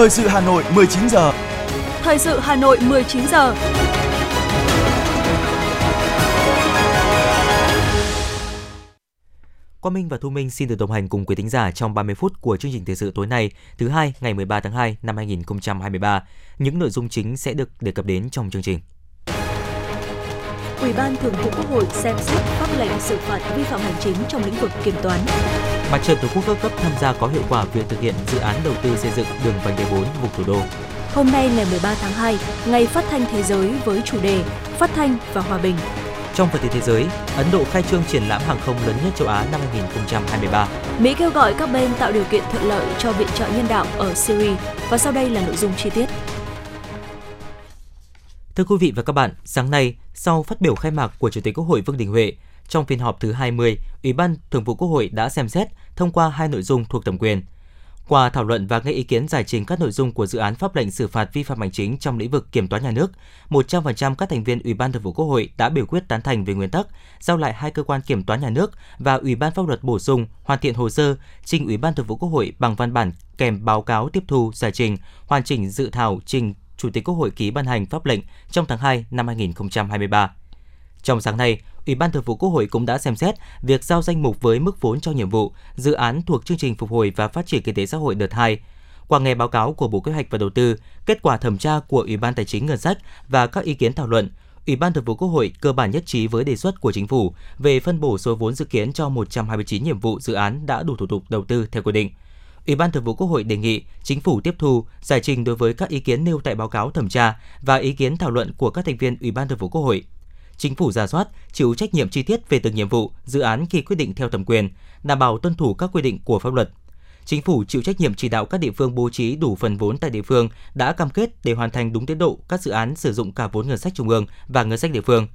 Thời sự Hà Nội 19 giờ. Thời sự Hà Nội 19 giờ. Quang Minh và Thu Minh xin được đồng hành cùng quý thính giả trong 30 phút của chương trình thời sự tối nay, thứ hai ngày 13 tháng 2 năm 2023. Những nội dung chính sẽ được đề cập đến trong chương trình. Ủy ban Thường vụ Quốc hội xem xét pháp lệnh xử phạt vi phạm hành chính trong lĩnh vực kiểm toán. Mặt trận Tổ quốc các cấp tham gia có hiệu quả việc thực hiện dự án đầu tư xây dựng đường vành đai 4 vùng thủ đô. Hôm nay ngày 13 tháng 2, ngày phát thanh thế giới với chủ đề Phát thanh và hòa bình. Trong phần tin thế giới, Ấn Độ khai trương triển lãm hàng không lớn nhất châu Á năm 2023. Mỹ kêu gọi các bên tạo điều kiện thuận lợi cho viện trợ nhân đạo ở Syria và sau đây là nội dung chi tiết. Thưa quý vị và các bạn, sáng nay, sau phát biểu khai mạc của Chủ tịch Quốc hội Vương Đình Huệ, trong phiên họp thứ 20, Ủy ban Thường vụ Quốc hội đã xem xét thông qua hai nội dung thuộc thẩm quyền. Qua thảo luận và nghe ý kiến giải trình các nội dung của dự án pháp lệnh xử phạt vi phạm hành chính trong lĩnh vực kiểm toán nhà nước, 100% các thành viên Ủy ban Thường vụ Quốc hội đã biểu quyết tán thành về nguyên tắc giao lại hai cơ quan kiểm toán nhà nước và Ủy ban pháp luật bổ sung hoàn thiện hồ sơ trình Ủy ban Thường vụ Quốc hội bằng văn bản kèm báo cáo tiếp thu giải trình hoàn chỉnh dự thảo trình Chủ tịch Quốc hội ký ban hành pháp lệnh trong tháng 2 năm 2023. Trong sáng nay, Ủy ban Thường vụ Quốc hội cũng đã xem xét việc giao danh mục với mức vốn cho nhiệm vụ, dự án thuộc chương trình phục hồi và phát triển kinh tế xã hội đợt 2. Qua nghe báo cáo của Bộ Kế hoạch và Đầu tư, kết quả thẩm tra của Ủy ban Tài chính Ngân sách và các ý kiến thảo luận, Ủy ban Thường vụ Quốc hội cơ bản nhất trí với đề xuất của chính phủ về phân bổ số vốn dự kiến cho 129 nhiệm vụ dự án đã đủ thủ tục đầu tư theo quy định. Ủy ban Thường vụ Quốc hội đề nghị chính phủ tiếp thu, giải trình đối với các ý kiến nêu tại báo cáo thẩm tra và ý kiến thảo luận của các thành viên Ủy ban Thường vụ Quốc hội. Chính phủ ra soát, chịu trách nhiệm chi tiết về từng nhiệm vụ, dự án khi quyết định theo thẩm quyền, đảm bảo tuân thủ các quy định của pháp luật. Chính phủ chịu trách nhiệm chỉ đạo các địa phương bố trí đủ phần vốn tại địa phương đã cam kết để hoàn thành đúng tiến độ các dự án sử dụng cả vốn ngân sách trung ương và ngân sách địa phương.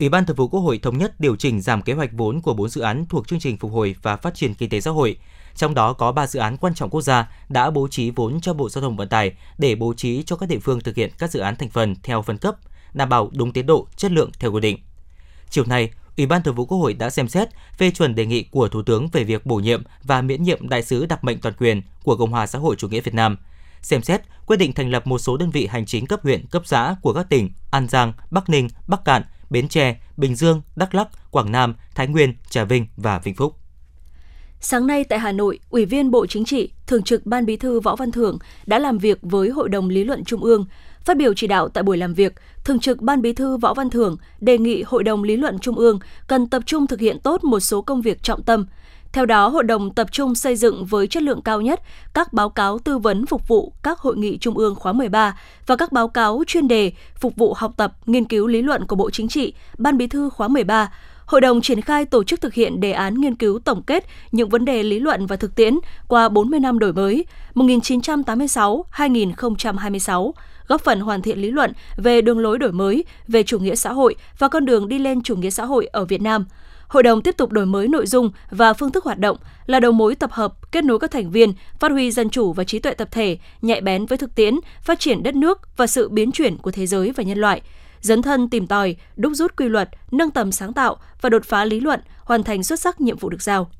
Ủy ban Thường vụ Quốc hội thống nhất điều chỉnh giảm kế hoạch vốn của 4 dự án thuộc chương trình phục hồi và phát triển kinh tế xã hội, trong đó có 3 dự án quan trọng quốc gia đã bố trí vốn cho Bộ Giao thông Vận tải để bố trí cho các địa phương thực hiện các dự án thành phần theo phân cấp, đảm bảo đúng tiến độ, chất lượng theo quy định. Chiều nay, Ủy ban Thường vụ Quốc hội đã xem xét phê chuẩn đề nghị của Thủ tướng về việc bổ nhiệm và miễn nhiệm đại sứ đặc mệnh toàn quyền của Cộng hòa xã hội chủ nghĩa Việt Nam. Xem xét quyết định thành lập một số đơn vị hành chính cấp huyện, cấp xã của các tỉnh An Giang, Bắc Ninh, Bắc Cạn, Bến Tre, Bình Dương, Đắk Lắk, Quảng Nam, Thái Nguyên, Trà Vinh và Vĩnh Phúc. Sáng nay tại Hà Nội, Ủy viên Bộ Chính trị, Thường trực Ban Bí thư Võ Văn Thưởng đã làm việc với Hội đồng Lý luận Trung ương. Phát biểu chỉ đạo tại buổi làm việc, Thường trực Ban Bí thư Võ Văn Thưởng đề nghị Hội đồng Lý luận Trung ương cần tập trung thực hiện tốt một số công việc trọng tâm. Theo đó, hội đồng tập trung xây dựng với chất lượng cao nhất các báo cáo tư vấn phục vụ các hội nghị trung ương khóa 13 và các báo cáo chuyên đề phục vụ học tập, nghiên cứu lý luận của Bộ Chính trị, Ban Bí thư khóa 13, Hội đồng triển khai tổ chức thực hiện đề án nghiên cứu tổng kết những vấn đề lý luận và thực tiễn qua 40 năm đổi mới 1986-2026, góp phần hoàn thiện lý luận về đường lối đổi mới, về chủ nghĩa xã hội và con đường đi lên chủ nghĩa xã hội ở Việt Nam. Hội đồng tiếp tục đổi mới nội dung và phương thức hoạt động là đầu mối tập hợp, kết nối các thành viên, phát huy dân chủ và trí tuệ tập thể, nhạy bén với thực tiễn, phát triển đất nước và sự biến chuyển của thế giới và nhân loại – dấn thân tìm tòi, đúc rút quy luật, nâng tầm sáng tạo và đột phá lý luận, hoàn thành xuất sắc nhiệm vụ được giao.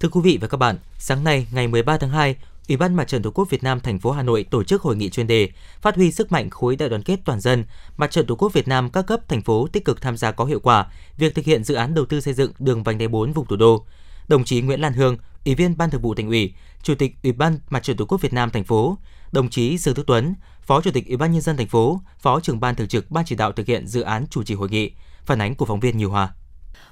Thưa quý vị và các bạn, sáng nay ngày 13 tháng 2, Ủy ban Mặt trận Tổ quốc Việt Nam thành phố Hà Nội tổ chức hội nghị chuyên đề phát huy sức mạnh khối đại đoàn kết toàn dân, Mặt trận Tổ quốc Việt Nam các cấp thành phố tích cực tham gia có hiệu quả việc thực hiện dự án đầu tư xây dựng đường vành đai 4 vùng thủ đô. Đồng chí Nguyễn Lan Hương, Ủy viên Ban Thường vụ Thành ủy, Chủ tịch Ủy ban Mặt trận Tổ quốc Việt Nam thành phố, đồng chí Dương Đức Tuấn, Phó Chủ tịch Ủy ban nhân dân thành phố, Phó trưởng ban thường trực Ban chỉ đạo thực hiện dự án chủ trì hội nghị. Phản ánh của phóng viên Nhiều Hòa.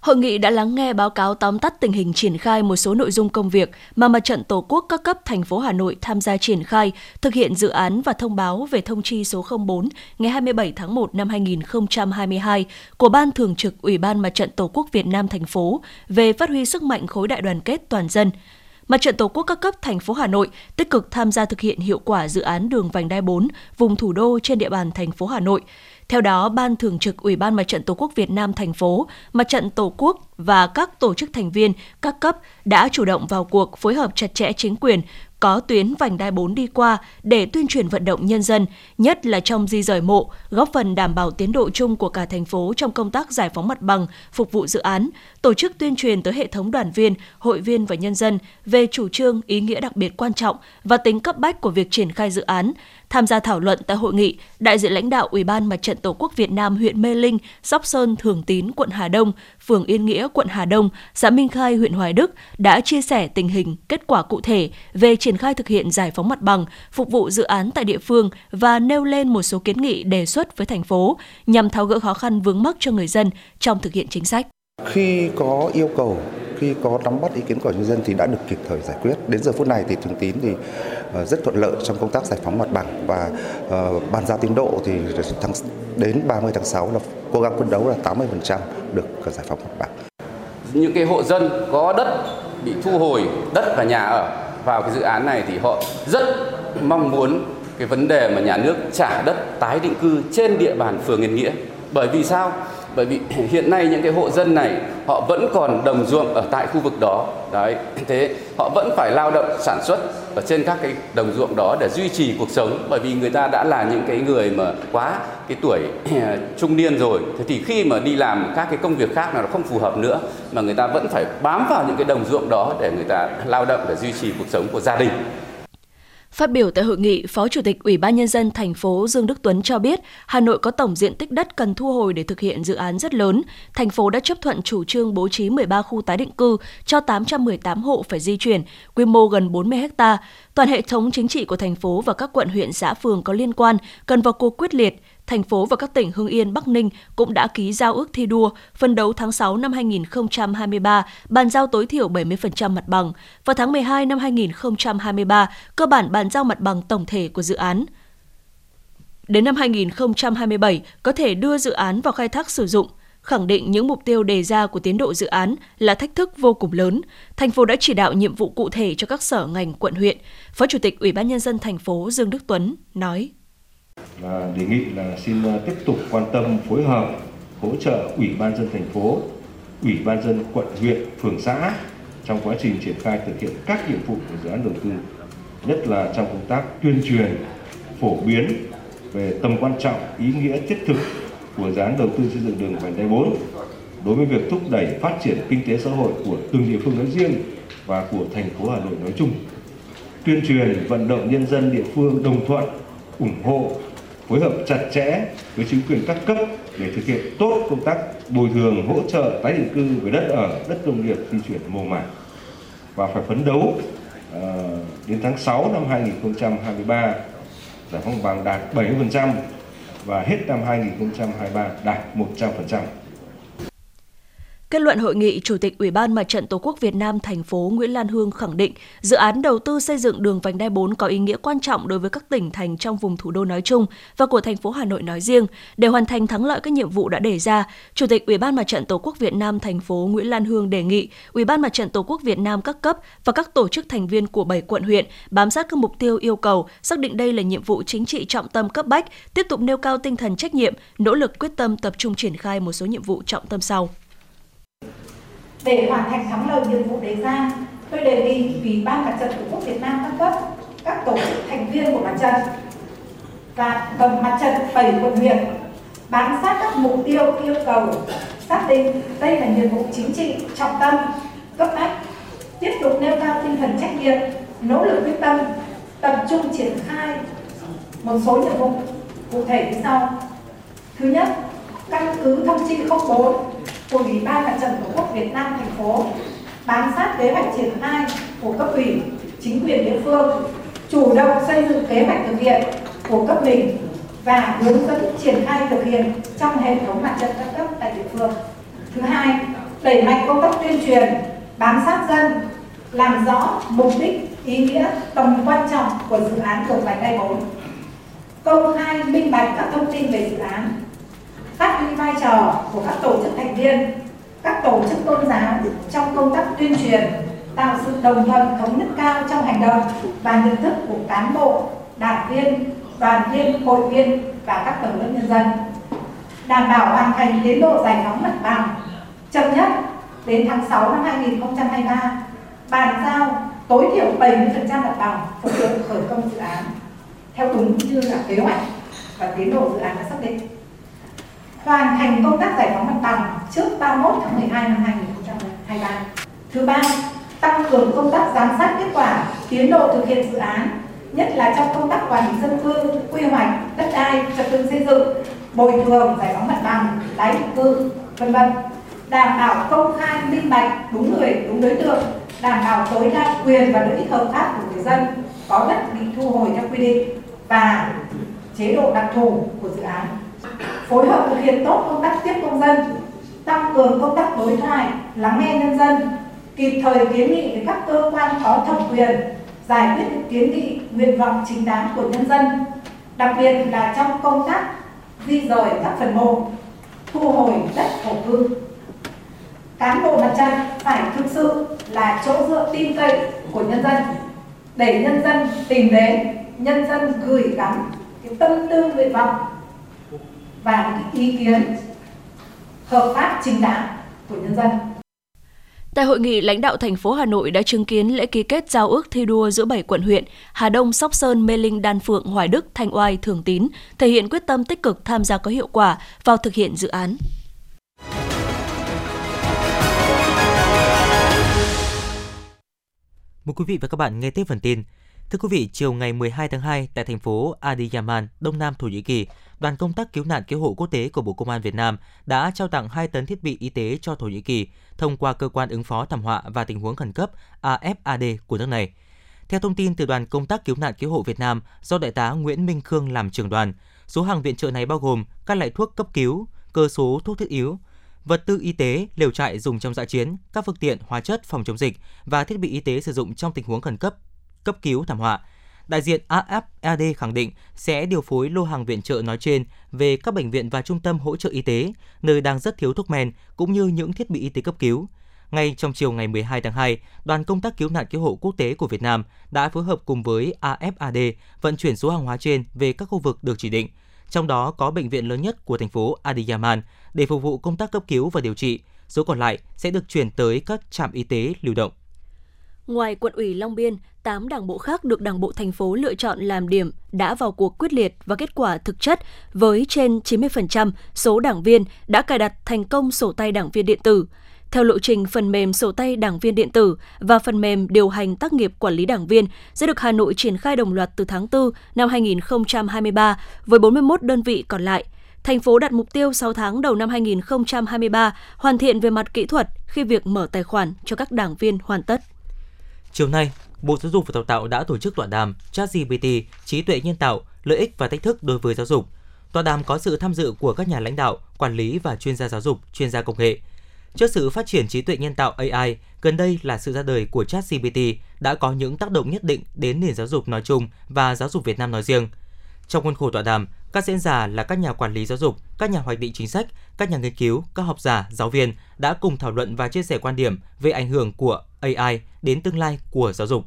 Hội nghị đã lắng nghe báo cáo tóm tắt tình hình triển khai một số nội dung công việc mà Mặt trận Tổ quốc các cấp thành phố Hà Nội tham gia triển khai, thực hiện dự án và thông báo về thông chi số 04 ngày 27 tháng 1 năm 2022 của Ban Thường trực Ủy ban Mặt trận Tổ quốc Việt Nam thành phố về phát huy sức mạnh khối đại đoàn kết toàn dân, Mặt trận Tổ quốc các cấp thành phố Hà Nội tích cực tham gia thực hiện hiệu quả dự án đường vành đai 4 vùng thủ đô trên địa bàn thành phố Hà Nội. Theo đó, Ban Thường trực Ủy ban Mặt trận Tổ quốc Việt Nam thành phố, Mặt trận Tổ quốc và các tổ chức thành viên các cấp đã chủ động vào cuộc phối hợp chặt chẽ chính quyền có tuyến vành đai 4 đi qua để tuyên truyền vận động nhân dân, nhất là trong di rời mộ, góp phần đảm bảo tiến độ chung của cả thành phố trong công tác giải phóng mặt bằng, phục vụ dự án, tổ chức tuyên truyền tới hệ thống đoàn viên, hội viên và nhân dân về chủ trương, ý nghĩa đặc biệt quan trọng và tính cấp bách của việc triển khai dự án, Tham gia thảo luận tại hội nghị, đại diện lãnh đạo Ủy ban Mặt trận Tổ quốc Việt Nam huyện Mê Linh, Sóc Sơn, Thường Tín, quận Hà Đông, phường Yên Nghĩa, quận Hà Đông, xã Minh Khai, huyện Hoài Đức đã chia sẻ tình hình, kết quả cụ thể về triển khai thực hiện giải phóng mặt bằng, phục vụ dự án tại địa phương và nêu lên một số kiến nghị đề xuất với thành phố nhằm tháo gỡ khó khăn vướng mắc cho người dân trong thực hiện chính sách. Khi có yêu cầu, khi có nắm bắt ý kiến của nhân dân thì đã được kịp thời giải quyết. Đến giờ phút này thì Thường Tín thì ờ, rất thuận lợi trong công tác giải phóng mặt bằng và ờ, bàn giao tiến độ thì tháng đến 30 tháng 6 là cố gắng phấn đấu là 80% được ờ, giải phóng mặt bằng. Những cái hộ dân có đất bị thu hồi đất và nhà ở vào cái dự án này thì họ rất mong muốn cái vấn đề mà nhà nước trả đất tái định cư trên địa bàn phường Yên Nghĩa. Bởi vì sao? Bởi vì hiện nay những cái hộ dân này, họ vẫn còn đồng ruộng ở tại khu vực đó. Đấy, thế họ vẫn phải lao động, sản xuất ở trên các cái đồng ruộng đó để duy trì cuộc sống. Bởi vì người ta đã là những cái người mà quá cái tuổi trung niên rồi. Thế thì khi mà đi làm các cái công việc khác nào nó không phù hợp nữa, mà người ta vẫn phải bám vào những cái đồng ruộng đó để người ta lao động để duy trì cuộc sống của gia đình. Phát biểu tại hội nghị, Phó Chủ tịch Ủy ban Nhân dân thành phố Dương Đức Tuấn cho biết, Hà Nội có tổng diện tích đất cần thu hồi để thực hiện dự án rất lớn. Thành phố đã chấp thuận chủ trương bố trí 13 khu tái định cư cho 818 hộ phải di chuyển, quy mô gần 40 ha. Toàn hệ thống chính trị của thành phố và các quận huyện xã phường có liên quan cần vào cuộc quyết liệt, thành phố và các tỉnh Hưng Yên, Bắc Ninh cũng đã ký giao ước thi đua phân đấu tháng 6 năm 2023 bàn giao tối thiểu 70% mặt bằng. Vào tháng 12 năm 2023, cơ bản bàn giao mặt bằng tổng thể của dự án. Đến năm 2027, có thể đưa dự án vào khai thác sử dụng khẳng định những mục tiêu đề ra của tiến độ dự án là thách thức vô cùng lớn. Thành phố đã chỉ đạo nhiệm vụ cụ thể cho các sở ngành quận huyện. Phó Chủ tịch Ủy ban nhân dân thành phố Dương Đức Tuấn nói: và đề nghị là xin ờ, tiếp tục quan tâm phối hợp hỗ trợ ủy ban dân thành phố ủy ban dân quận huyện phường xã trong quá trình triển khai thực hiện các nhiệm vụ của dự án đầu tư nhất là trong công tác tuyên truyền phổ biến về tầm quan trọng ý nghĩa thiết thực của dự án đầu tư xây dựng đường vành đai 4 đối với việc thúc đẩy phát triển kinh tế xã hội của từng địa phương nói riêng và của thành phố Hà Nội nói chung. Tuyên truyền vận động nhân dân địa phương đồng thuận, ủng hộ phối hợp chặt chẽ với chính quyền các cấp để thực hiện tốt công tác bồi thường hỗ trợ tái định cư về đất ở, đất nông nghiệp di chuyển mồ mả và phải phấn đấu uh, đến tháng 6 năm 2023 giải phóng bằng đạt 70% và hết năm 2023 đạt 100%. Kết luận hội nghị, Chủ tịch Ủy ban Mặt trận Tổ quốc Việt Nam thành phố Nguyễn Lan Hương khẳng định, dự án đầu tư xây dựng đường vành đai 4 có ý nghĩa quan trọng đối với các tỉnh thành trong vùng thủ đô nói chung và của thành phố Hà Nội nói riêng. Để hoàn thành thắng lợi các nhiệm vụ đã đề ra, Chủ tịch Ủy ban Mặt trận Tổ quốc Việt Nam thành phố Nguyễn Lan Hương đề nghị Ủy ban Mặt trận Tổ quốc Việt Nam các cấp và các tổ chức thành viên của 7 quận huyện bám sát các mục tiêu yêu cầu, xác định đây là nhiệm vụ chính trị trọng tâm cấp bách, tiếp tục nêu cao tinh thần trách nhiệm, nỗ lực quyết tâm tập trung triển khai một số nhiệm vụ trọng tâm sau. Để hoàn thành thắng lợi nhiệm vụ đề ra, tôi đề nghị Ủy ban Mặt trận Tổ quốc Việt Nam các cấp, các tổ chức thành viên của mặt trận và tổng mặt trận 7 quận huyện bám sát các mục tiêu yêu cầu xác định đây là nhiệm vụ chính trị trọng tâm cấp bách tiếp tục nêu cao tinh thần trách nhiệm nỗ lực quyết tâm tập trung triển khai một số nhiệm vụ cụ thể như sau. Thứ nhất căn cứ thông chi 04 của Ủy ban Mặt trận Tổ quốc Việt Nam thành phố bám sát kế hoạch triển khai của cấp ủy, chính quyền địa phương, chủ động xây dựng kế hoạch thực hiện của cấp mình và hướng dẫn triển khai thực hiện trong hệ thống mặt trận các cấp tại địa phương. Thứ hai, đẩy mạnh công tác tuyên truyền, bám sát dân, làm rõ mục đích, ý nghĩa, tầm quan trọng của dự án đường vành đai 4. Công khai minh bạch các thông tin về dự án, phát huy vai trò của các tổ chức thành viên, các tổ chức tôn giáo trong công tác tuyên truyền, tạo sự đồng thuận thống nhất cao trong hành động và nhận thức của cán bộ, đảng viên, đoàn viên, hội viên và các tầng lớp nhân dân. Đảm bảo hoàn thành tiến độ giải phóng mặt bằng chậm nhất đến tháng 6 năm 2023 bàn giao tối thiểu 70% mặt bằng phục vụ khởi công dự án theo đúng như là kế hoạch và tiến độ dự án đã xác định. Hoàn thành công tác giải phóng mặt bằng trước 31 tháng 12 năm 2023. Thứ ba, tăng cường công tác giám sát kết quả tiến độ thực hiện dự án, nhất là trong công tác quản lý dân cư, quy hoạch, đất đai, trật tự xây dựng, bồi thường, giải phóng mặt bằng, tái định cư, vân vân. Đảm bảo công khai, minh bạch, đúng người, đúng đối tượng, đảm bảo tối đa quyền và lợi ích hợp pháp của người dân có đất bị thu hồi theo quy định và chế độ đặc thù của dự án. Phối hợp thực hiện tốt công tác tiếp công dân, tăng cường công tác đối thoại, lắng nghe nhân dân, kịp thời kiến nghị với các cơ quan có thẩm quyền giải quyết những kiến nghị nguyện vọng chính đáng của nhân dân đặc biệt là trong công tác di rời các phần mộ thu hồi đất thổ cư. Cán bộ mặt trận phải thực sự là chỗ dựa tin cậy của nhân dân để nhân dân tìm đến nhân dân gửi gắm cái tâm tư nguyện vọng và cái ý kiến hợp pháp chính đáng của nhân dân Tại hội nghị, lãnh đạo thành phố Hà Nội đã chứng kiến lễ ký kết giao ước thi đua giữa 7 quận huyện Hà Đông, Sóc Sơn, Mê Linh, Đan Phượng, Hoài Đức, Thanh Oai, Thường Tín, thể hiện quyết tâm tích cực tham gia có hiệu quả vào thực hiện dự án. Mời quý vị và các bạn nghe tiếp phần tin. Thưa quý vị, chiều ngày 12 tháng 2 tại thành phố Adiyaman, Đông Nam Thổ Nhĩ Kỳ, đoàn công tác cứu nạn cứu hộ quốc tế của Bộ Công an Việt Nam đã trao tặng 2 tấn thiết bị y tế cho Thổ Nhĩ Kỳ thông qua cơ quan ứng phó thảm họa và tình huống khẩn cấp AFAD của nước này. Theo thông tin từ đoàn công tác cứu nạn cứu hộ Việt Nam do đại tá Nguyễn Minh Khương làm trưởng đoàn, số hàng viện trợ này bao gồm các loại thuốc cấp cứu, cơ số thuốc thiết yếu, vật tư y tế, liều trại dùng trong dã chiến, các phương tiện, hóa chất phòng chống dịch và thiết bị y tế sử dụng trong tình huống khẩn cấp, cấp cứu thảm họa. Đại diện AFAD khẳng định sẽ điều phối lô hàng viện trợ nói trên về các bệnh viện và trung tâm hỗ trợ y tế, nơi đang rất thiếu thuốc men cũng như những thiết bị y tế cấp cứu. Ngay trong chiều ngày 12 tháng 2, đoàn công tác cứu nạn cứu hộ quốc tế của Việt Nam đã phối hợp cùng với AFAD vận chuyển số hàng hóa trên về các khu vực được chỉ định, trong đó có bệnh viện lớn nhất của thành phố Adiyaman để phục vụ công tác cấp cứu và điều trị. Số còn lại sẽ được chuyển tới các trạm y tế lưu động. Ngoài quận ủy Long Biên, 8 đảng bộ khác được Đảng bộ thành phố lựa chọn làm điểm đã vào cuộc quyết liệt và kết quả thực chất với trên 90% số đảng viên đã cài đặt thành công sổ tay đảng viên điện tử. Theo lộ trình, phần mềm sổ tay đảng viên điện tử và phần mềm điều hành tác nghiệp quản lý đảng viên sẽ được Hà Nội triển khai đồng loạt từ tháng 4 năm 2023 với 41 đơn vị còn lại. Thành phố đặt mục tiêu 6 tháng đầu năm 2023 hoàn thiện về mặt kỹ thuật khi việc mở tài khoản cho các đảng viên hoàn tất. Chiều nay, Bộ Giáo dục và Đào tạo đã tổ chức tọa đàm ChatGPT, trí tuệ nhân tạo, lợi ích và thách thức đối với giáo dục. Tọa đàm có sự tham dự của các nhà lãnh đạo, quản lý và chuyên gia giáo dục, chuyên gia công nghệ. Trước sự phát triển trí tuệ nhân tạo AI, gần đây là sự ra đời của ChatGPT đã có những tác động nhất định đến nền giáo dục nói chung và giáo dục Việt Nam nói riêng. Trong khuôn khổ tọa đàm, các diễn giả là các nhà quản lý giáo dục, các nhà hoạch định chính sách, các nhà nghiên cứu, các học giả, giáo viên đã cùng thảo luận và chia sẻ quan điểm về ảnh hưởng của AI đến tương lai của giáo dục.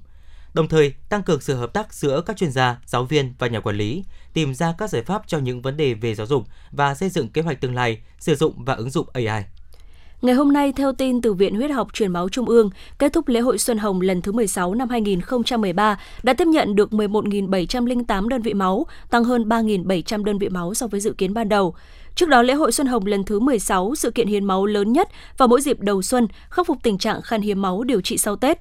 Đồng thời, tăng cường sự hợp tác giữa các chuyên gia, giáo viên và nhà quản lý, tìm ra các giải pháp cho những vấn đề về giáo dục và xây dựng kế hoạch tương lai, sử dụng và ứng dụng AI. Ngày hôm nay, theo tin từ Viện Huyết học Truyền máu Trung ương, kết thúc lễ hội Xuân Hồng lần thứ 16 năm 2013 đã tiếp nhận được 11.708 đơn vị máu, tăng hơn 3.700 đơn vị máu so với dự kiến ban đầu. Trước đó, lễ hội Xuân Hồng lần thứ 16, sự kiện hiến máu lớn nhất vào mỗi dịp đầu xuân, khắc phục tình trạng khan hiếm máu điều trị sau Tết.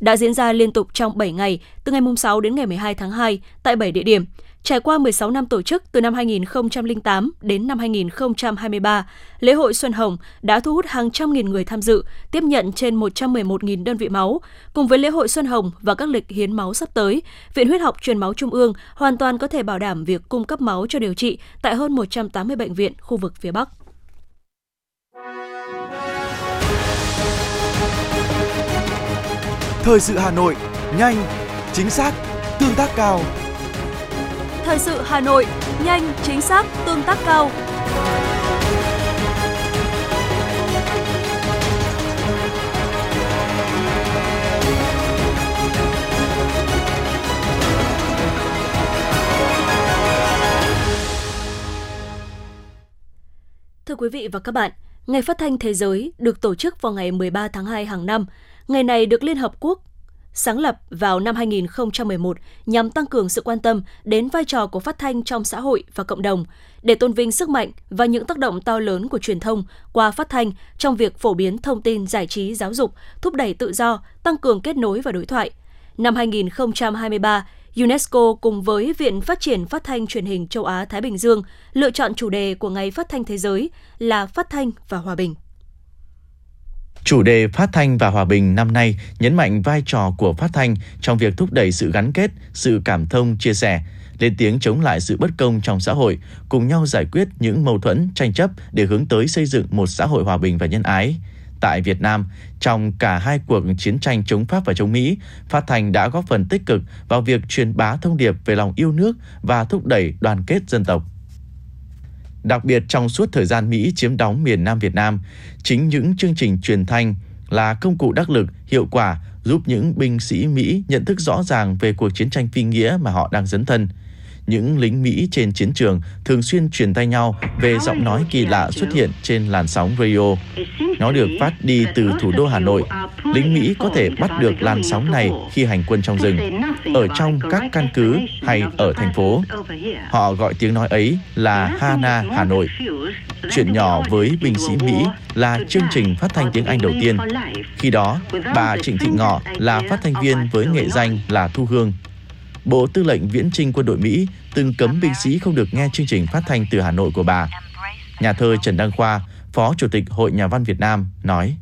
Đã diễn ra liên tục trong 7 ngày, từ ngày 6 đến ngày 12 tháng 2, tại 7 địa điểm. Trải qua 16 năm tổ chức từ năm 2008 đến năm 2023, lễ hội Xuân Hồng đã thu hút hàng trăm nghìn người tham dự, tiếp nhận trên 111.000 đơn vị máu. Cùng với lễ hội Xuân Hồng và các lịch hiến máu sắp tới, Viện Huyết học Truyền máu Trung ương hoàn toàn có thể bảo đảm việc cung cấp máu cho điều trị tại hơn 180 bệnh viện khu vực phía Bắc. Thời sự Hà Nội, nhanh, chính xác, tương tác cao. Thời sự Hà Nội, nhanh, chính xác, tương tác cao. Thưa quý vị và các bạn, Ngày Phát thanh Thế giới được tổ chức vào ngày 13 tháng 2 hàng năm. Ngày này được Liên Hợp Quốc sáng lập vào năm 2011 nhằm tăng cường sự quan tâm đến vai trò của phát thanh trong xã hội và cộng đồng, để tôn vinh sức mạnh và những tác động to lớn của truyền thông qua phát thanh trong việc phổ biến thông tin giải trí giáo dục, thúc đẩy tự do, tăng cường kết nối và đối thoại. Năm 2023, UNESCO cùng với Viện Phát triển Phát thanh Truyền hình Châu Á Thái Bình Dương lựa chọn chủ đề của Ngày Phát thanh Thế giới là Phát thanh và Hòa bình. Chủ đề Phát thanh và hòa bình năm nay nhấn mạnh vai trò của phát thanh trong việc thúc đẩy sự gắn kết, sự cảm thông, chia sẻ, lên tiếng chống lại sự bất công trong xã hội, cùng nhau giải quyết những mâu thuẫn, tranh chấp để hướng tới xây dựng một xã hội hòa bình và nhân ái. Tại Việt Nam, trong cả hai cuộc chiến tranh chống Pháp và chống Mỹ, phát thanh đã góp phần tích cực vào việc truyền bá thông điệp về lòng yêu nước và thúc đẩy đoàn kết dân tộc. Đặc biệt trong suốt thời gian Mỹ chiếm đóng miền Nam Việt Nam, chính những chương trình truyền thanh là công cụ đắc lực, hiệu quả giúp những binh sĩ Mỹ nhận thức rõ ràng về cuộc chiến tranh phi nghĩa mà họ đang dấn thân. Những lính Mỹ trên chiến trường thường xuyên truyền tay nhau về giọng nói kỳ lạ xuất hiện trên làn sóng radio. Nó được phát đi từ thủ đô Hà Nội. Lính Mỹ có thể bắt được làn sóng này khi hành quân trong rừng, ở trong các căn cứ hay ở thành phố. Họ gọi tiếng nói ấy là Hana Hà Nội. Chuyện nhỏ với binh sĩ Mỹ là chương trình phát thanh tiếng Anh đầu tiên. Khi đó, bà Trịnh Thị Ngọ là phát thanh viên với nghệ danh là Thu Hương. Bộ Tư lệnh Viễn Trinh Quân đội Mỹ từng cấm binh sĩ không được nghe chương trình phát thanh từ Hà Nội của bà. Nhà thơ Trần Đăng Khoa, Phó Chủ tịch Hội Nhà văn Việt Nam nói: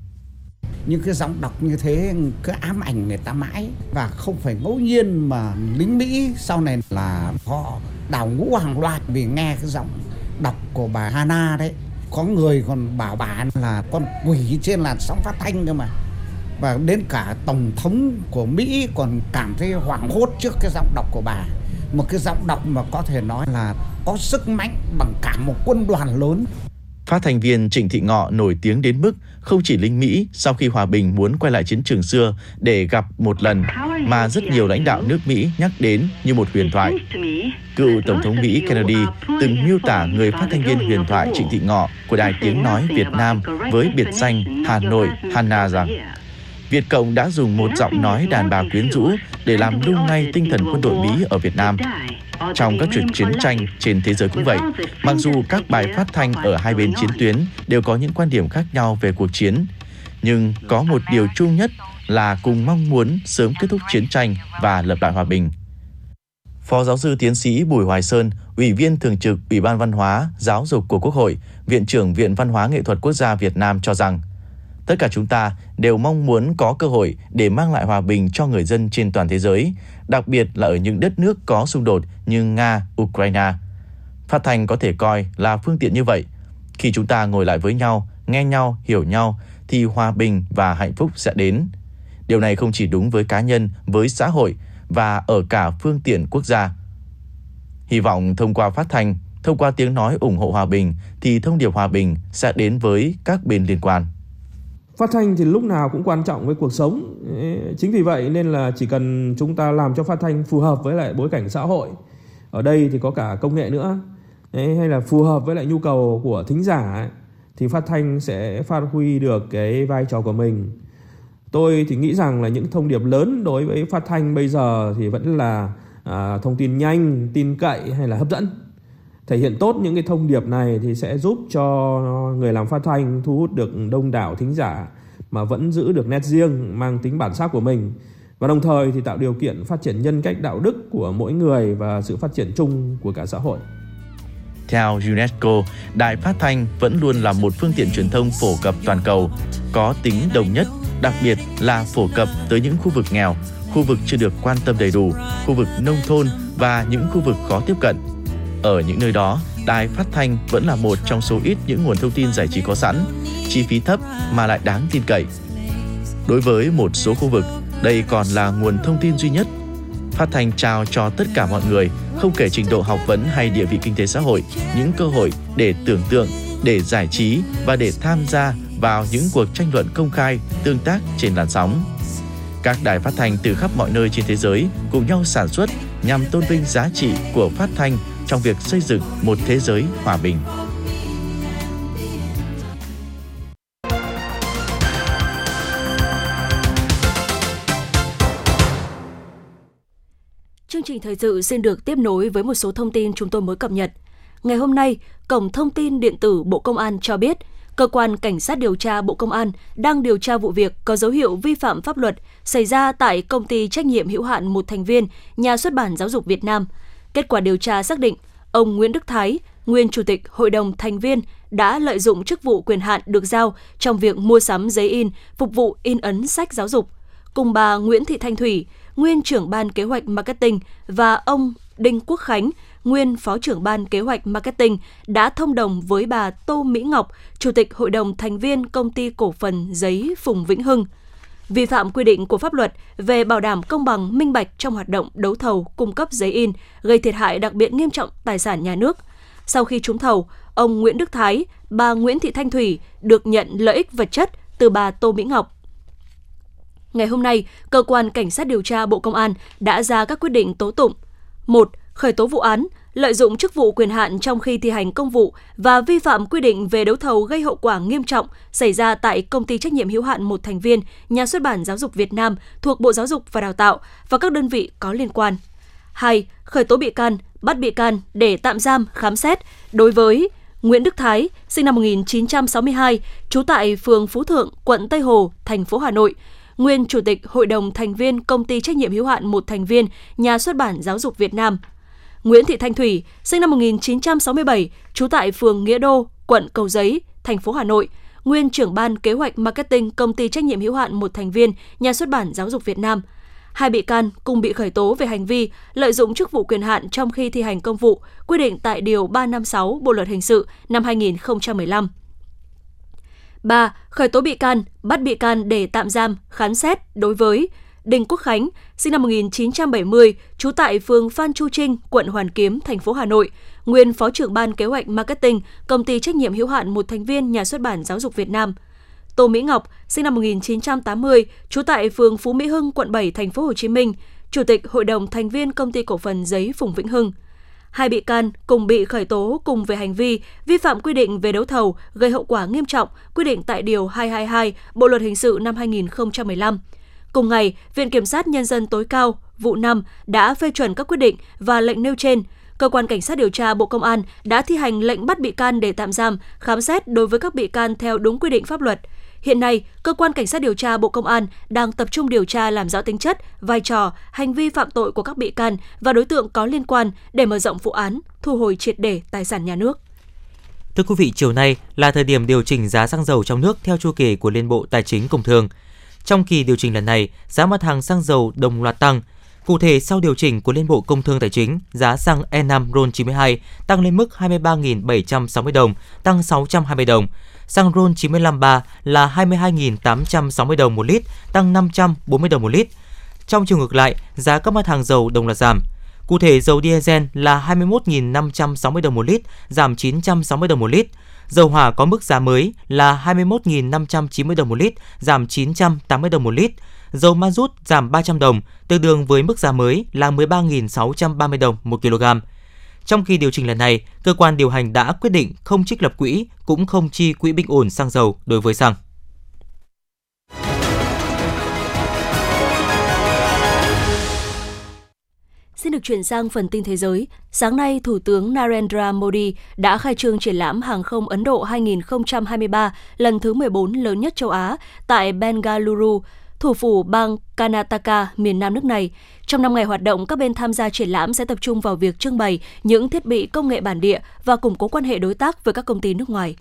những cái giọng đọc như thế cứ ám ảnh người ta mãi và không phải ngẫu nhiên mà lính Mỹ sau này là họ đào ngũ hàng loạt vì nghe cái giọng đọc của bà Hana đấy. Có người còn bảo bà là con quỷ trên làn sóng phát thanh cơ mà và đến cả tổng thống của Mỹ còn cảm thấy hoảng hốt trước cái giọng đọc của bà một cái giọng đọc mà có thể nói là có sức mạnh bằng cả một quân đoàn lớn Phát thanh viên Trịnh Thị Ngọ nổi tiếng đến mức không chỉ lính Mỹ sau khi hòa bình muốn quay lại chiến trường xưa để gặp một lần, mà rất nhiều lãnh đạo nước Mỹ nhắc đến như một huyền thoại. Cựu Tổng thống Mỹ Kennedy từng miêu tả người phát thanh viên huyền thoại Trịnh Thị Ngọ của Đài Tiếng Nói Việt Nam với biệt danh Hà Nội Hanna rằng Việt Cộng đã dùng một giọng nói đàn bà quyến rũ để làm lung lay tinh thần quân đội Mỹ ở Việt Nam. Trong các chuyện chiến tranh trên thế giới cũng vậy, mặc dù các bài phát thanh ở hai bên chiến tuyến đều có những quan điểm khác nhau về cuộc chiến, nhưng có một điều chung nhất là cùng mong muốn sớm kết thúc chiến tranh và lập lại hòa bình. Phó giáo sư tiến sĩ Bùi Hoài Sơn, Ủy viên Thường trực Ủy ban Văn hóa, Giáo dục của Quốc hội, Viện trưởng Viện Văn hóa Nghệ thuật Quốc gia Việt Nam cho rằng Tất cả chúng ta đều mong muốn có cơ hội để mang lại hòa bình cho người dân trên toàn thế giới, đặc biệt là ở những đất nước có xung đột như Nga, Ukraine. Phát thanh có thể coi là phương tiện như vậy. Khi chúng ta ngồi lại với nhau, nghe nhau, hiểu nhau thì hòa bình và hạnh phúc sẽ đến. Điều này không chỉ đúng với cá nhân, với xã hội và ở cả phương tiện quốc gia. Hy vọng thông qua phát thanh, thông qua tiếng nói ủng hộ hòa bình thì thông điệp hòa bình sẽ đến với các bên liên quan. Phát thanh thì lúc nào cũng quan trọng với cuộc sống. Chính vì vậy nên là chỉ cần chúng ta làm cho phát thanh phù hợp với lại bối cảnh xã hội. Ở đây thì có cả công nghệ nữa. hay là phù hợp với lại nhu cầu của thính giả thì phát thanh sẽ phát huy được cái vai trò của mình. Tôi thì nghĩ rằng là những thông điệp lớn đối với phát thanh bây giờ thì vẫn là à, thông tin nhanh, tin cậy hay là hấp dẫn thể hiện tốt những cái thông điệp này thì sẽ giúp cho người làm phát thanh thu hút được đông đảo thính giả mà vẫn giữ được nét riêng mang tính bản sắc của mình và đồng thời thì tạo điều kiện phát triển nhân cách đạo đức của mỗi người và sự phát triển chung của cả xã hội. Theo UNESCO, đài phát thanh vẫn luôn là một phương tiện truyền thông phổ cập toàn cầu, có tính đồng nhất, đặc biệt là phổ cập tới những khu vực nghèo, khu vực chưa được quan tâm đầy đủ, khu vực nông thôn và những khu vực khó tiếp cận ở những nơi đó, đài phát thanh vẫn là một trong số ít những nguồn thông tin giải trí có sẵn, chi phí thấp mà lại đáng tin cậy. Đối với một số khu vực, đây còn là nguồn thông tin duy nhất. Phát thanh trao cho tất cả mọi người, không kể trình độ học vấn hay địa vị kinh tế xã hội, những cơ hội để tưởng tượng, để giải trí và để tham gia vào những cuộc tranh luận công khai, tương tác trên làn sóng. Các đài phát thanh từ khắp mọi nơi trên thế giới cùng nhau sản xuất nhằm tôn vinh giá trị của phát thanh trong việc xây dựng một thế giới hòa bình. Chương trình thời sự xin được tiếp nối với một số thông tin chúng tôi mới cập nhật. Ngày hôm nay, Cổng Thông tin Điện tử Bộ Công an cho biết, Cơ quan Cảnh sát điều tra Bộ Công an đang điều tra vụ việc có dấu hiệu vi phạm pháp luật xảy ra tại công ty trách nhiệm hữu hạn một thành viên Nhà xuất bản Giáo dục Việt Nam – Kết quả điều tra xác định, ông Nguyễn Đức Thái, nguyên chủ tịch hội đồng thành viên đã lợi dụng chức vụ quyền hạn được giao trong việc mua sắm giấy in phục vụ in ấn sách giáo dục. Cùng bà Nguyễn Thị Thanh Thủy, nguyên trưởng ban kế hoạch marketing và ông Đinh Quốc Khánh, nguyên phó trưởng ban kế hoạch marketing đã thông đồng với bà Tô Mỹ Ngọc, chủ tịch hội đồng thành viên công ty cổ phần giấy Phùng Vĩnh Hưng vi phạm quy định của pháp luật về bảo đảm công bằng minh bạch trong hoạt động đấu thầu cung cấp giấy in, gây thiệt hại đặc biệt nghiêm trọng tài sản nhà nước. Sau khi trúng thầu, ông Nguyễn Đức Thái, bà Nguyễn Thị Thanh Thủy được nhận lợi ích vật chất từ bà Tô Mỹ Ngọc. Ngày hôm nay, cơ quan cảnh sát điều tra Bộ Công an đã ra các quyết định tố tụng. 1. Khởi tố vụ án lợi dụng chức vụ quyền hạn trong khi thi hành công vụ và vi phạm quy định về đấu thầu gây hậu quả nghiêm trọng xảy ra tại công ty trách nhiệm hữu hạn một thành viên Nhà xuất bản Giáo dục Việt Nam thuộc Bộ Giáo dục và Đào tạo và các đơn vị có liên quan. 2. Khởi tố bị can, bắt bị can để tạm giam, khám xét đối với Nguyễn Đức Thái, sinh năm 1962, trú tại phường Phú Thượng, quận Tây Hồ, thành phố Hà Nội, nguyên chủ tịch Hội đồng thành viên công ty trách nhiệm hữu hạn một thành viên Nhà xuất bản Giáo dục Việt Nam. Nguyễn Thị Thanh Thủy, sinh năm 1967, trú tại phường Nghĩa Đô, quận Cầu Giấy, thành phố Hà Nội, nguyên trưởng ban kế hoạch marketing công ty trách nhiệm hữu hạn một thành viên Nhà xuất bản Giáo dục Việt Nam. Hai bị can cùng bị khởi tố về hành vi lợi dụng chức vụ quyền hạn trong khi thi hành công vụ, quy định tại Điều 356 Bộ Luật Hình sự năm 2015. 3. Khởi tố bị can, bắt bị can để tạm giam, khám xét đối với Đinh Quốc Khánh, sinh năm 1970, trú tại phường Phan Chu Trinh, quận Hoàn Kiếm, thành phố Hà Nội, nguyên phó trưởng ban kế hoạch marketing, công ty trách nhiệm hữu hạn một thành viên nhà xuất bản Giáo dục Việt Nam. Tô Mỹ Ngọc, sinh năm 1980, trú tại phường Phú Mỹ Hưng, quận 7, thành phố Hồ Chí Minh, chủ tịch hội đồng thành viên công ty cổ phần giấy Phùng Vĩnh Hưng. Hai bị can cùng bị khởi tố cùng về hành vi vi phạm quy định về đấu thầu gây hậu quả nghiêm trọng, quy định tại Điều 222 Bộ Luật Hình sự năm 2015. Cùng ngày, Viện Kiểm sát Nhân dân tối cao vụ 5 đã phê chuẩn các quyết định và lệnh nêu trên. Cơ quan Cảnh sát điều tra Bộ Công an đã thi hành lệnh bắt bị can để tạm giam, khám xét đối với các bị can theo đúng quy định pháp luật. Hiện nay, cơ quan cảnh sát điều tra Bộ Công an đang tập trung điều tra làm rõ tính chất, vai trò, hành vi phạm tội của các bị can và đối tượng có liên quan để mở rộng vụ án, thu hồi triệt để tài sản nhà nước. Thưa quý vị, chiều nay là thời điểm điều chỉnh giá xăng dầu trong nước theo chu kỳ của Liên Bộ Tài chính Công Thương. Trong kỳ điều chỉnh lần này, giá mặt hàng xăng dầu đồng loạt tăng. Cụ thể, sau điều chỉnh của Liên Bộ Công Thương Tài chính, giá xăng E5 RON92 tăng lên mức 23.760 đồng, tăng 620 đồng. Xăng RON 953 là 22.860 đồng một lít, tăng 540 đồng một lít. Trong chiều ngược lại, giá các mặt hàng dầu đồng loạt giảm. Cụ thể, dầu diesel là 21.560 đồng một lít, giảm 960 đồng một lít. Dầu hỏa có mức giá mới là 21.590 đồng một lít, giảm 980 đồng một lít. Dầu ma rút giảm 300 đồng, tương đương với mức giá mới là 13.630 đồng một kg. Trong khi điều chỉnh lần này, cơ quan điều hành đã quyết định không trích lập quỹ, cũng không chi quỹ bình ổn xăng dầu đối với xăng. Xin được chuyển sang phần tin thế giới. Sáng nay, Thủ tướng Narendra Modi đã khai trương triển lãm hàng không Ấn Độ 2023 lần thứ 14 lớn nhất châu Á tại Bengaluru, thủ phủ bang Karnataka, miền Nam nước này. Trong năm ngày hoạt động, các bên tham gia triển lãm sẽ tập trung vào việc trưng bày những thiết bị công nghệ bản địa và củng cố quan hệ đối tác với các công ty nước ngoài.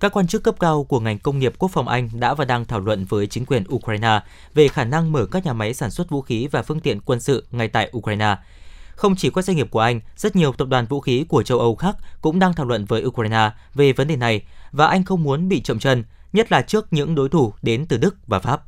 Các quan chức cấp cao của ngành công nghiệp quốc phòng Anh đã và đang thảo luận với chính quyền Ukraine về khả năng mở các nhà máy sản xuất vũ khí và phương tiện quân sự ngay tại Ukraine. Không chỉ các doanh nghiệp của Anh, rất nhiều tập đoàn vũ khí của châu Âu khác cũng đang thảo luận với Ukraine về vấn đề này và Anh không muốn bị chậm chân, nhất là trước những đối thủ đến từ Đức và Pháp.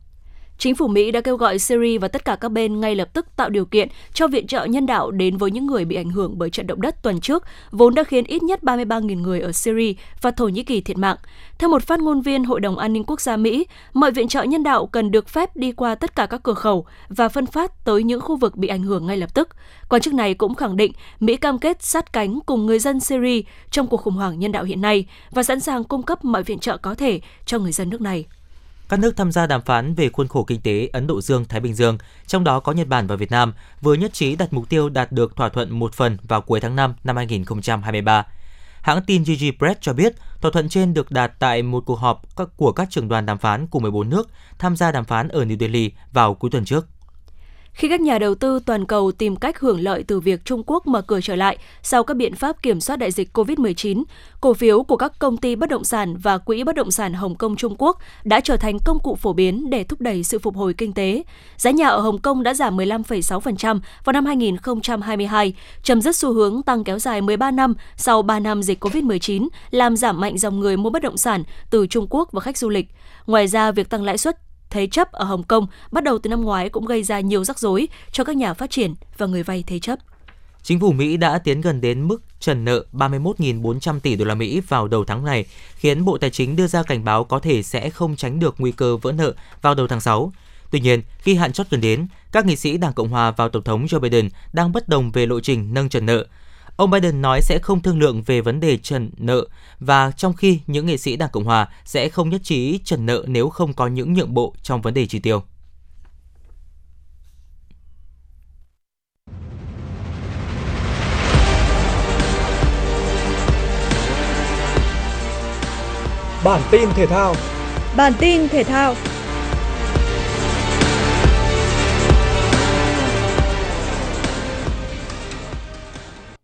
Chính phủ Mỹ đã kêu gọi Syria và tất cả các bên ngay lập tức tạo điều kiện cho viện trợ nhân đạo đến với những người bị ảnh hưởng bởi trận động đất tuần trước, vốn đã khiến ít nhất 33.000 người ở Syria và Thổ Nhĩ Kỳ thiệt mạng. Theo một phát ngôn viên Hội đồng An ninh Quốc gia Mỹ, mọi viện trợ nhân đạo cần được phép đi qua tất cả các cửa khẩu và phân phát tới những khu vực bị ảnh hưởng ngay lập tức. Quan chức này cũng khẳng định Mỹ cam kết sát cánh cùng người dân Syria trong cuộc khủng hoảng nhân đạo hiện nay và sẵn sàng cung cấp mọi viện trợ có thể cho người dân nước này. Các nước tham gia đàm phán về khuôn khổ kinh tế Ấn Độ Dương-Thái Bình Dương, trong đó có Nhật Bản và Việt Nam, vừa nhất trí đặt mục tiêu đạt được thỏa thuận một phần vào cuối tháng 5 năm 2023. Hãng tin GG Press cho biết, thỏa thuận trên được đạt tại một cuộc họp của các trưởng đoàn đàm phán của 14 nước tham gia đàm phán ở New Delhi vào cuối tuần trước. Khi các nhà đầu tư toàn cầu tìm cách hưởng lợi từ việc Trung Quốc mở cửa trở lại sau các biện pháp kiểm soát đại dịch COVID-19, cổ phiếu của các công ty bất động sản và quỹ bất động sản Hồng Kông Trung Quốc đã trở thành công cụ phổ biến để thúc đẩy sự phục hồi kinh tế. Giá nhà ở Hồng Kông đã giảm 15,6% vào năm 2022, chấm dứt xu hướng tăng kéo dài 13 năm sau 3 năm dịch COVID-19, làm giảm mạnh dòng người mua bất động sản từ Trung Quốc và khách du lịch. Ngoài ra, việc tăng lãi suất thế chấp ở Hồng Kông bắt đầu từ năm ngoái cũng gây ra nhiều rắc rối cho các nhà phát triển và người vay thế chấp. Chính phủ Mỹ đã tiến gần đến mức trần nợ 31.400 tỷ đô la Mỹ vào đầu tháng này, khiến Bộ Tài chính đưa ra cảnh báo có thể sẽ không tránh được nguy cơ vỡ nợ vào đầu tháng 6. Tuy nhiên, khi hạn chót gần đến, các nghị sĩ Đảng Cộng hòa và Tổng thống Joe Biden đang bất đồng về lộ trình nâng trần nợ. Ông Biden nói sẽ không thương lượng về vấn đề trần nợ và trong khi những nghệ sĩ Đảng Cộng hòa sẽ không nhất trí trần nợ nếu không có những nhượng bộ trong vấn đề chi tiêu. Bản tin thể thao Bản tin thể thao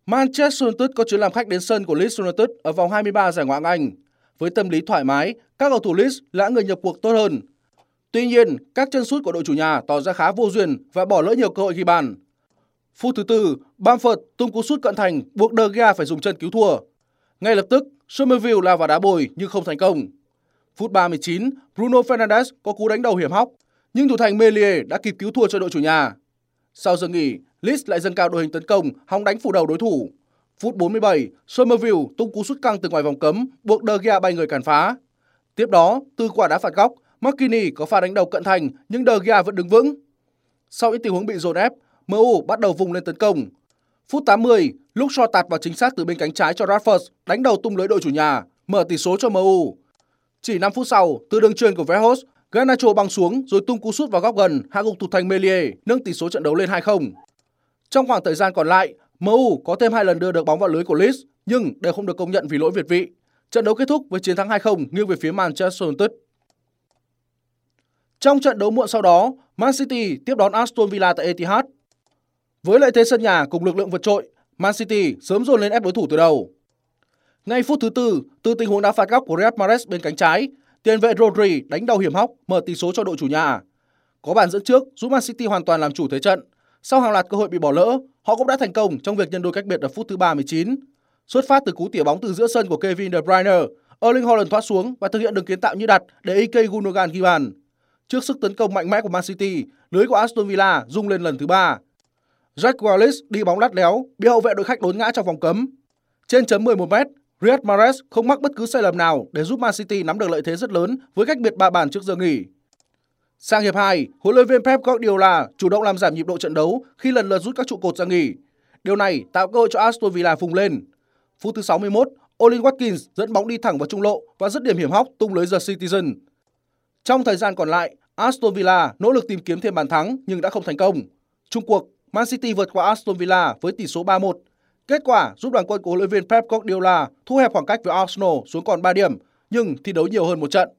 Manchester United có chuyến làm khách đến sân của Leeds United ở vòng 23 giải Ngoại hạng Anh. Với tâm lý thoải mái, các cầu thủ Leeds là người nhập cuộc tốt hơn. Tuy nhiên, các chân sút của đội chủ nhà tỏ ra khá vô duyên và bỏ lỡ nhiều cơ hội ghi bàn. Phút thứ tư, Bamford tung cú sút cận thành buộc De Gea phải dùng chân cứu thua. Ngay lập tức, Somerville lao vào đá bồi nhưng không thành công. Phút 39, Bruno Fernandes có cú đánh đầu hiểm hóc, nhưng thủ thành Melier đã kịp cứu thua cho đội chủ nhà. Sau giờ nghỉ, Leeds lại dâng cao đội hình tấn công, hòng đánh phủ đầu đối thủ. Phút 47, Somerville tung cú sút căng từ ngoài vòng cấm, buộc De Gea bay người cản phá. Tiếp đó, từ quả đá phạt góc, McKinney có pha đánh đầu cận thành nhưng De Gea vẫn đứng vững. Sau những tình huống bị dồn ép, MU bắt đầu vùng lên tấn công. Phút 80, lúc so tạt vào chính xác từ bên cánh trái cho Rashford đánh đầu tung lưới đội chủ nhà, mở tỷ số cho MU. Chỉ 5 phút sau, từ đường truyền của Verhos, Garnacho băng xuống rồi tung cú sút vào góc gần hạ gục thủ thành Melier, nâng tỷ số trận đấu lên 2-0. Trong khoảng thời gian còn lại, MU có thêm hai lần đưa được bóng vào lưới của Leeds nhưng đều không được công nhận vì lỗi việt vị. Trận đấu kết thúc với chiến thắng 2-0 nghiêng về phía Manchester United. Trong trận đấu muộn sau đó, Man City tiếp đón Aston Villa tại Etihad. Với lợi thế sân nhà cùng lực lượng vượt trội, Man City sớm dồn lên ép đối thủ từ đầu. Ngay phút thứ tư, từ tình huống đá phạt góc của Riyad Mahrez bên cánh trái, tiền vệ Rodri đánh đầu hiểm hóc mở tỷ số cho đội chủ nhà. Có bàn dẫn trước giúp Man City hoàn toàn làm chủ thế trận. Sau hàng loạt cơ hội bị bỏ lỡ, họ cũng đã thành công trong việc nhân đôi cách biệt ở phút thứ 39. Xuất phát từ cú tỉa bóng từ giữa sân của Kevin De Bruyne, Erling Haaland thoát xuống và thực hiện đường kiến tạo như đặt để Ike Gundogan ghi bàn. Trước sức tấn công mạnh mẽ của Man City, lưới của Aston Villa rung lên lần thứ ba. Jack Wallace đi bóng lắt léo, bị hậu vệ đội khách đốn ngã trong vòng cấm. Trên chấm 11 m Riyad Mahrez không mắc bất cứ sai lầm nào để giúp Man City nắm được lợi thế rất lớn với cách biệt ba bàn trước giờ nghỉ. Sang hiệp 2, huấn luyện viên Pep Guardiola chủ động làm giảm nhịp độ trận đấu khi lần lượt rút các trụ cột ra nghỉ. Điều này tạo cơ hội cho Aston Villa vùng lên. Phút thứ 61, Olin Watkins dẫn bóng đi thẳng vào trung lộ và dứt điểm hiểm hóc tung lưới The Citizen. Trong thời gian còn lại, Aston Villa nỗ lực tìm kiếm thêm bàn thắng nhưng đã không thành công. Trung cuộc, Man City vượt qua Aston Villa với tỷ số 3-1. Kết quả giúp đoàn quân của huấn luyện viên Pep Guardiola thu hẹp khoảng cách với Arsenal xuống còn 3 điểm, nhưng thi đấu nhiều hơn một trận.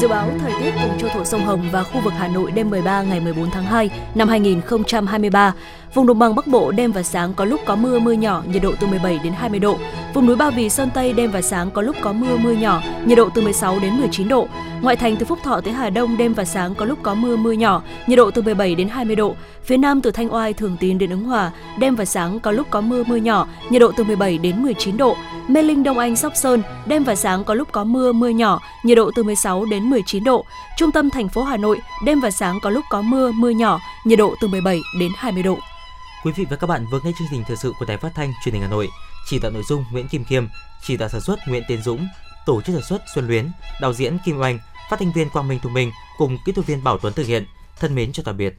Dự báo thời tiết vùng châu thổ sông Hồng và khu vực Hà Nội đêm 13 ngày 14 tháng 2 năm 2023. Vùng đồng bằng Bắc Bộ đêm và sáng có lúc có mưa mưa nhỏ, nhiệt độ từ 17 đến 20 độ. Vùng núi Ba Vì Sơn Tây đêm và sáng có lúc có mưa mưa nhỏ, nhiệt độ từ 16 đến 19 độ. Ngoại thành từ Phúc Thọ tới Hà Đông đêm và sáng có lúc có mưa mưa nhỏ, nhiệt độ từ 17 đến 20 độ. Phía Nam từ Thanh Oai, Thường Tín đến Ứng Hòa, đêm và sáng có lúc có mưa mưa nhỏ, nhiệt độ từ 17 đến 19 độ. Mê Linh Đông Anh Sóc Sơn, đêm và sáng có lúc có mưa mưa nhỏ, nhiệt độ từ 16 đến 19 độ. Trung tâm thành phố Hà Nội, đêm và sáng có lúc có mưa mưa nhỏ, nhiệt độ từ 17 đến 20 độ. Quý vị và các bạn vừa nghe chương trình thời sự của Đài Phát thanh Truyền hình Hà Nội. Chỉ đạo nội dung Nguyễn Kim Kiêm, chỉ đạo sản xuất Nguyễn Tiến Dũng, tổ chức sản xuất Xuân Luyến, đạo diễn Kim Oanh, phát thanh viên Quang Minh Thu Minh cùng kỹ thuật viên Bảo Tuấn thực hiện. Thân mến chào tạm biệt.